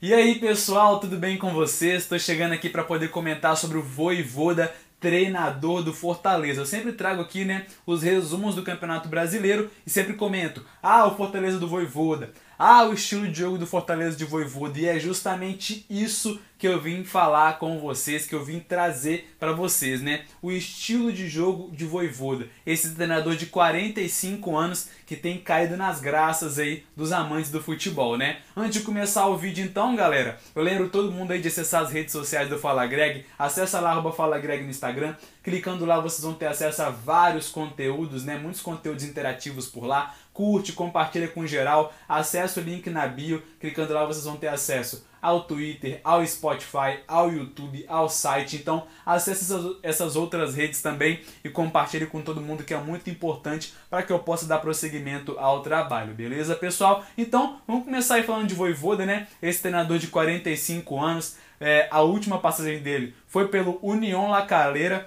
E aí pessoal, tudo bem com vocês? Estou chegando aqui para poder comentar sobre o Voivoda, treinador do Fortaleza. Eu sempre trago aqui né, os resumos do Campeonato Brasileiro e sempre comento: ah, o Fortaleza do Voivoda, ah, o estilo de jogo do Fortaleza de Voivoda. E é justamente isso que eu vim falar com vocês, que eu vim trazer para vocês, né? O estilo de jogo de Voivoda. Esse treinador de 45 anos que tem caído nas graças aí dos amantes do futebol, né? Antes de começar o vídeo então, galera, eu lembro todo mundo aí de acessar as redes sociais do Fala Greg. Acessa lá, arroba Fala Greg no Instagram. Clicando lá vocês vão ter acesso a vários conteúdos, né? Muitos conteúdos interativos por lá. Curte, compartilha com geral. Acesse o link na bio. Clicando lá vocês vão ter acesso ao Twitter, ao Spotify, ao YouTube, ao site. Então acesse essas, essas outras redes também e compartilhe com todo mundo que é muito importante para que eu possa dar prosseguimento ao trabalho, beleza, pessoal? Então vamos começar aí falando de Voivoda, né? Esse treinador de 45 anos, é, a última passagem dele foi pelo União La Calera,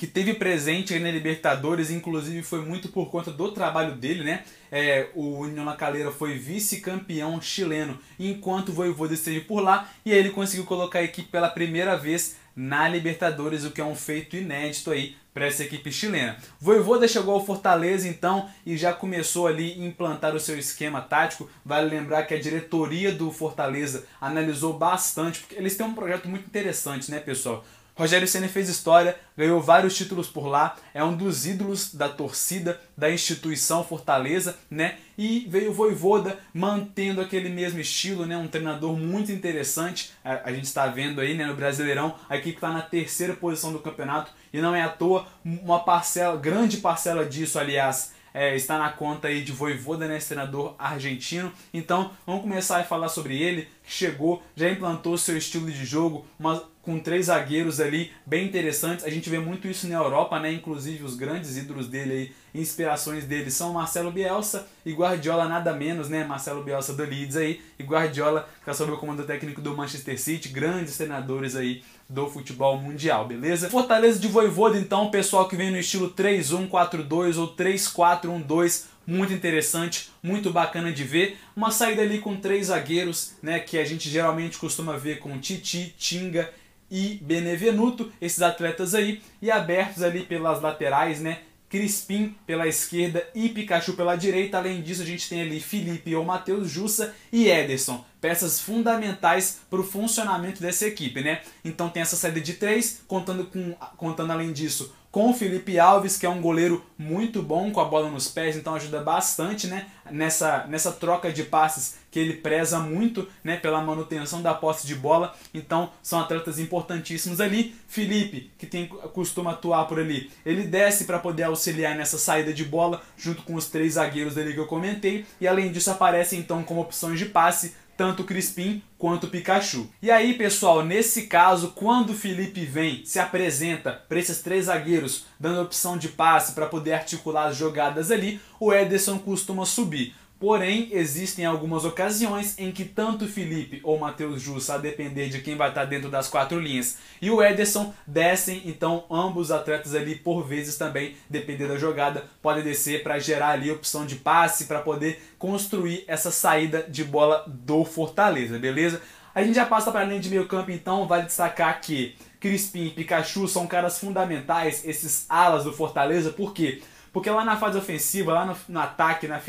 que teve presente na Libertadores, inclusive foi muito por conta do trabalho dele, né? É, o União La foi vice-campeão chileno, enquanto o Voivoda esteve por lá e ele conseguiu colocar a equipe pela primeira vez na Libertadores, o que é um feito inédito aí para essa equipe chilena. Voivoda chegou ao Fortaleza então e já começou ali a implantar o seu esquema tático. Vale lembrar que a diretoria do Fortaleza analisou bastante, porque eles têm um projeto muito interessante, né, pessoal? Rogério Senna fez história, ganhou vários títulos por lá, é um dos ídolos da torcida, da instituição Fortaleza, né? E veio o Voivoda mantendo aquele mesmo estilo, né? Um treinador muito interessante. A, a gente está vendo aí, né, no Brasileirão, a equipe está na terceira posição do campeonato e não é à toa uma parcela, grande parcela disso, aliás, é, está na conta aí de Voivoda, né, treinador argentino. Então, vamos começar a falar sobre ele, que chegou, já implantou seu estilo de jogo, uma, com três zagueiros ali bem interessantes. A gente vê muito isso na Europa, né? Inclusive os grandes ídolos dele aí, inspirações dele são Marcelo Bielsa e Guardiola nada menos, né? Marcelo Bielsa do Leeds aí e Guardiola, que é sob o comando técnico do Manchester City, grandes treinadores aí do futebol mundial, beleza? Fortaleza de Voivoda, então, pessoal que vem no estilo 3-1-4-2 ou 3-4-1-2, muito interessante, muito bacana de ver. Uma saída ali com três zagueiros, né, que a gente geralmente costuma ver com Titi, Tinga e Benevenuto, esses atletas aí, e abertos ali pelas laterais, né, Crispim pela esquerda e Pikachu pela direita. Além disso, a gente tem ali Felipe ou Matheus Jussa e Ederson. Peças fundamentais para o funcionamento dessa equipe, né? Então tem essa saída de três, contando, com, contando além disso com o Felipe Alves, que é um goleiro muito bom com a bola nos pés, então ajuda bastante né, nessa, nessa troca de passes que ele preza muito né, pela manutenção da posse de bola. Então são atletas importantíssimos ali. Felipe, que tem, costuma atuar por ali, ele desce para poder auxiliar nessa saída de bola, junto com os três zagueiros ali que eu comentei. E além disso, aparece então como opções de passe tanto Crispim quanto Pikachu. E aí, pessoal, nesse caso, quando o Felipe vem, se apresenta para esses três zagueiros, dando opção de passe para poder articular as jogadas ali, o Ederson costuma subir. Porém, existem algumas ocasiões em que tanto Felipe ou Matheus Jussa, a depender de quem vai estar dentro das quatro linhas, e o Ederson descem, então ambos os atletas ali, por vezes também, depender da jogada, podem descer para gerar ali opção de passe, para poder construir essa saída de bola do Fortaleza, beleza? A gente já passa para a linha de meio campo, então vale destacar que Crispim e Pikachu são caras fundamentais, esses alas do Fortaleza, por quê? Porque lá na fase ofensiva, lá no, no ataque, na,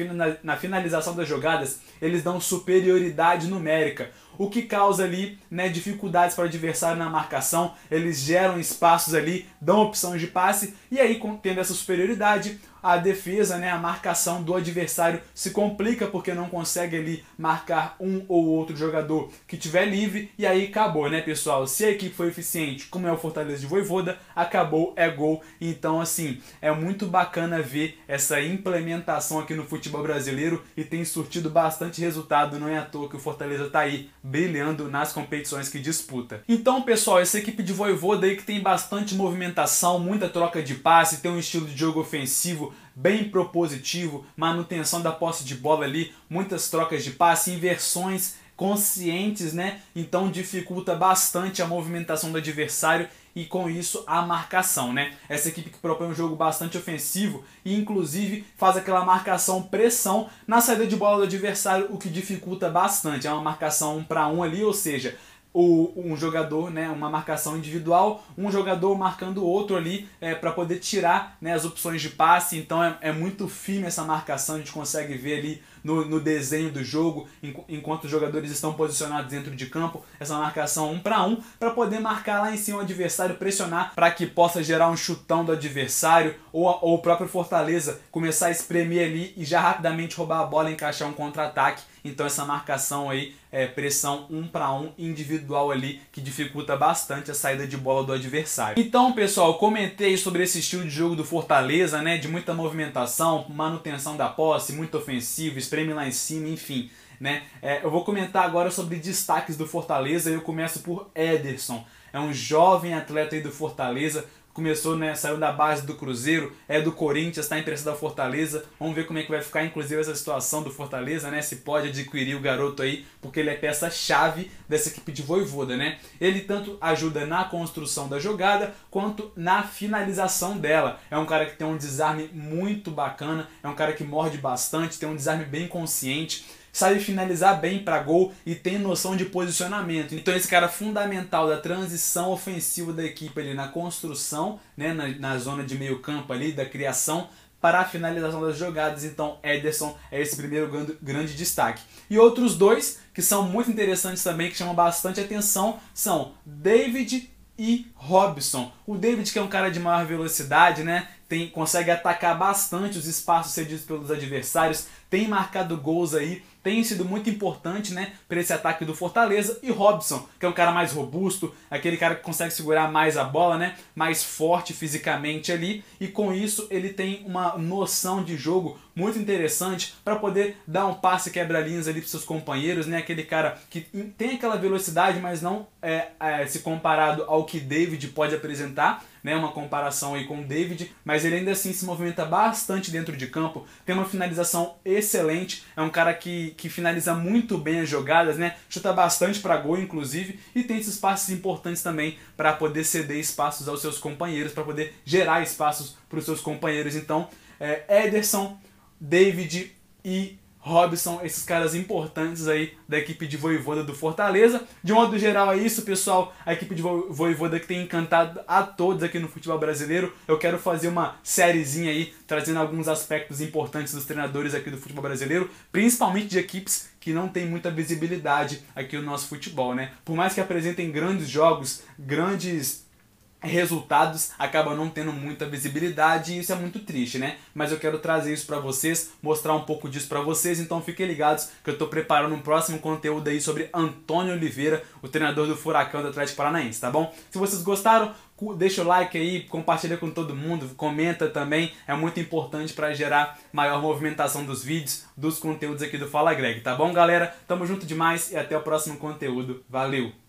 na finalização das jogadas, eles dão superioridade numérica o que causa ali né, dificuldades para o adversário na marcação. Eles geram espaços ali, dão opções de passe e aí, tendo essa superioridade, a defesa, né, a marcação do adversário se complica porque não consegue ali marcar um ou outro jogador que tiver livre e aí acabou, né, pessoal? Se a equipe foi eficiente, como é o Fortaleza de Voivoda, acabou, é gol. Então, assim, é muito bacana ver essa implementação aqui no futebol brasileiro e tem surtido bastante resultado, não é à toa que o Fortaleza tá aí brilhando nas competições que disputa. Então, pessoal, essa equipe de Voivoda aí que tem bastante movimentação, muita troca de passe, tem um estilo de jogo ofensivo bem propositivo, manutenção da posse de bola ali, muitas trocas de passe, inversões conscientes, né? Então dificulta bastante a movimentação do adversário e com isso a marcação, né? Essa equipe que propõe um jogo bastante ofensivo e inclusive faz aquela marcação pressão na saída de bola do adversário, o que dificulta bastante. É uma marcação um para um ali, ou seja, um jogador, né, uma marcação individual, um jogador marcando o outro ali é, para poder tirar né, as opções de passe. Então é, é muito firme essa marcação, a gente consegue ver ali no, no desenho do jogo, enquanto os jogadores estão posicionados dentro de campo, essa marcação um para um, para poder marcar lá em cima o adversário, pressionar para que possa gerar um chutão do adversário, ou, ou o próprio Fortaleza começar a espremer ali e já rapidamente roubar a bola e encaixar um contra-ataque. Então essa marcação aí, é, pressão um para um individual ali, que dificulta bastante a saída de bola do adversário. Então, pessoal, comentei sobre esse estilo de jogo do Fortaleza, né, de muita movimentação, manutenção da posse, muito ofensivo, espreme lá em cima, enfim. Né? É, eu vou comentar agora sobre destaques do Fortaleza e eu começo por Ederson. É um jovem atleta aí do Fortaleza, começou, né, saiu da base do Cruzeiro, é do Corinthians, está emprestado ao Fortaleza. Vamos ver como é que vai ficar, inclusive, essa situação do Fortaleza, né? Se pode adquirir o garoto aí, porque ele é peça-chave dessa equipe de Voivoda, né? Ele tanto ajuda na construção da jogada, quanto na finalização dela. É um cara que tem um desarme muito bacana, é um cara que morde bastante, tem um desarme bem consciente sabe finalizar bem para gol e tem noção de posicionamento. Então esse cara é fundamental da transição ofensiva da equipe ali na construção, né, na, na zona de meio campo ali, da criação para a finalização das jogadas. Então Ederson é esse primeiro grande, destaque. E outros dois que são muito interessantes também, que chamam bastante atenção, são David e Robson. O David que é um cara de maior velocidade, né? Tem, consegue atacar bastante os espaços cedidos pelos adversários, tem marcado gols aí tem sido muito importante né, para esse ataque do Fortaleza. E Robson, que é um cara mais robusto, aquele cara que consegue segurar mais a bola, né, mais forte fisicamente ali. E com isso ele tem uma noção de jogo muito interessante para poder dar um passe quebra-linhas ali para seus companheiros. Né, aquele cara que tem aquela velocidade, mas não é, é se comparado ao que David pode apresentar né, uma comparação aí com David, mas ele ainda assim se movimenta bastante dentro de campo, tem uma finalização excelente, é um cara que, que finaliza muito bem as jogadas, né, chuta bastante para gol inclusive, e tem esses passes importantes também para poder ceder espaços aos seus companheiros, para poder gerar espaços para os seus companheiros. Então, é, Ederson, David e Robson, esses caras importantes aí da equipe de Voivoda do Fortaleza. De modo geral é isso, pessoal. A equipe de Voivoda que tem encantado a todos aqui no futebol brasileiro. Eu quero fazer uma sériezinha aí, trazendo alguns aspectos importantes dos treinadores aqui do futebol brasileiro, principalmente de equipes que não tem muita visibilidade aqui no nosso futebol, né? Por mais que apresentem grandes jogos, grandes resultados acabam não tendo muita visibilidade e isso é muito triste, né? Mas eu quero trazer isso para vocês, mostrar um pouco disso para vocês, então fiquem ligados que eu tô preparando um próximo conteúdo aí sobre Antônio Oliveira, o treinador do Furacão do Atlético Paranaense, tá bom? Se vocês gostaram, deixa o like aí, compartilha com todo mundo, comenta também, é muito importante para gerar maior movimentação dos vídeos, dos conteúdos aqui do Fala Greg, tá bom, galera? Tamo junto demais e até o próximo conteúdo. Valeu!